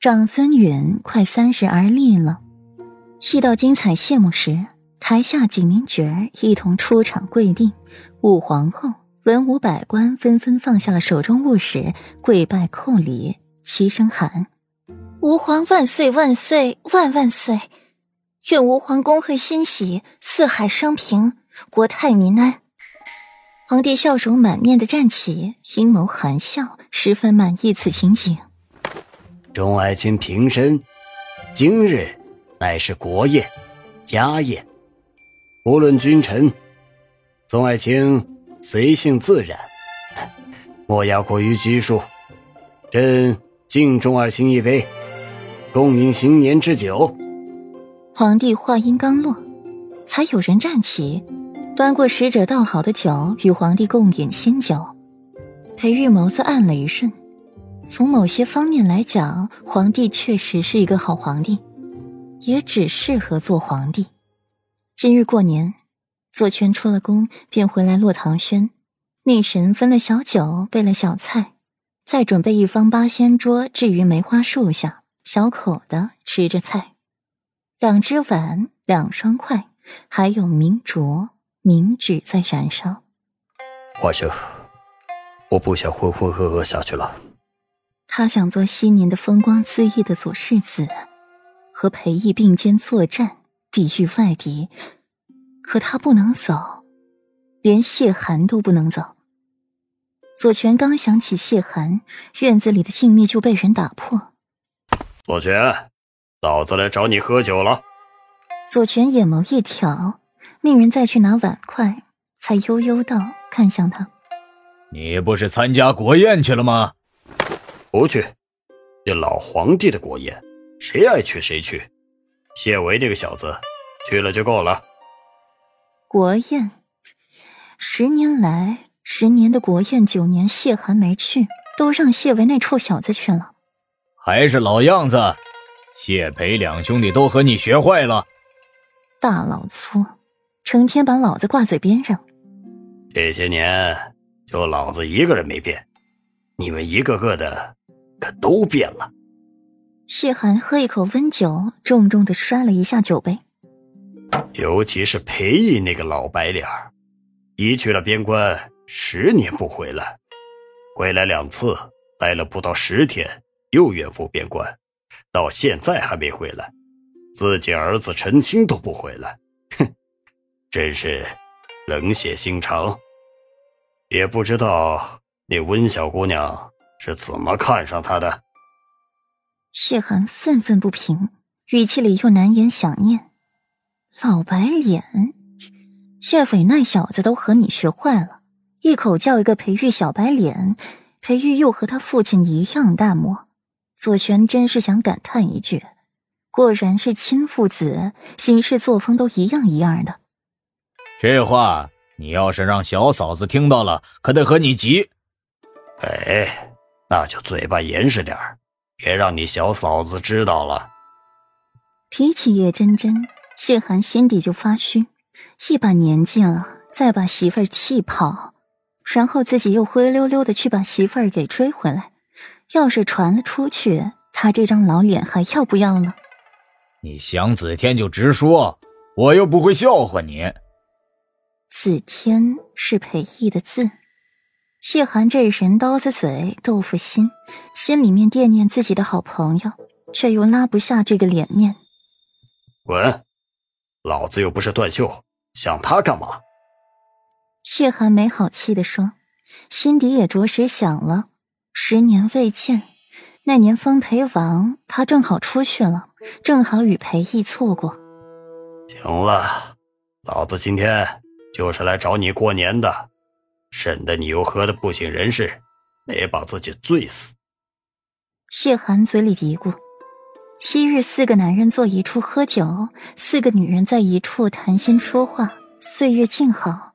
长孙允快三十而立了。戏到精彩谢幕时，台下几名角儿一同出场跪地，武皇后、文武百官纷纷放下了手中物事，跪拜叩礼，齐声喊：“吾皇万岁万岁万万岁！愿吾皇恭贺欣喜，四海升平，国泰民安。”皇帝笑容满面的站起，阴谋含笑，十分满意此情景。众爱卿平身，今日乃是国宴、家宴，无论君臣，众爱卿随性自然，莫要过于拘束。朕敬众爱卿一杯，共饮新年之酒。皇帝话音刚落，才有人站起。端过使者倒好的酒，与皇帝共饮新酒。裴玉眸子暗了一瞬，从某些方面来讲，皇帝确实是一个好皇帝，也只适合做皇帝。今日过年，左权出了宫，便回来落唐轩。内神分了小酒，备了小菜，再准备一方八仙桌，置于梅花树下，小口的吃着菜。两只碗，两双筷，还有明烛。明纸在燃烧。华生，我不想浑浑噩噩下去了。他想做昔年的风光恣意的左世子，和裴义并肩作战，抵御外敌。可他不能走，连谢寒都不能走。左权刚想起谢寒，院子里的静谧就被人打破。左权，老子来找你喝酒了。左权眼眸一挑。命人再去拿碗筷，才悠悠道：“看向他，你不是参加国宴去了吗？不去，这老皇帝的国宴，谁爱去谁去。谢维那个小子去了就够了。国宴，十年来十年的国宴，九年谢寒没去，都让谢维那臭小子去了。还是老样子，谢培两兄弟都和你学坏了。大老粗。”成天把老子挂嘴边上，这些年就老子一个人没变，你们一个个的可都变了。谢寒喝一口温酒，重重的摔了一下酒杯。尤其是裴毅那个老白脸儿一去了边关，十年不回来，回来两次，待了不到十天，又远赴边关，到现在还没回来，自己儿子陈青都不回来。哼真是冷血心肠，也不知道那温小姑娘是怎么看上他的。谢寒愤愤不平，语气里又难掩想念。老白脸，谢斐那小子都和你学坏了，一口叫一个裴玉小白脸，裴玉又和他父亲一样淡漠。左权真是想感叹一句：果然是亲父子，行事作风都一样一样的。这话你要是让小嫂子听到了，可得和你急。哎，那就嘴巴严实点别让你小嫂子知道了。提起叶真真，谢寒心底就发虚。一把年纪了，再把媳妇儿气跑，然后自己又灰溜溜的去把媳妇儿给追回来，要是传了出去，他这张老脸还要不要了？你想子天就直说，我又不会笑话你。子天是裴毅的字，谢寒这人刀子嘴豆腐心，心里面惦念自己的好朋友，却又拉不下这个脸面。滚！老子又不是断袖，想他干嘛？谢寒没好气地说，心底也着实想了。十年未见，那年封裴王，他正好出去了，正好与裴毅错过。行了，老子今天。就是来找你过年的，省得你又喝的不省人事，没把自己醉死。谢寒嘴里嘀咕：昔日四个男人坐一处喝酒，四个女人在一处谈心说话，岁月静好，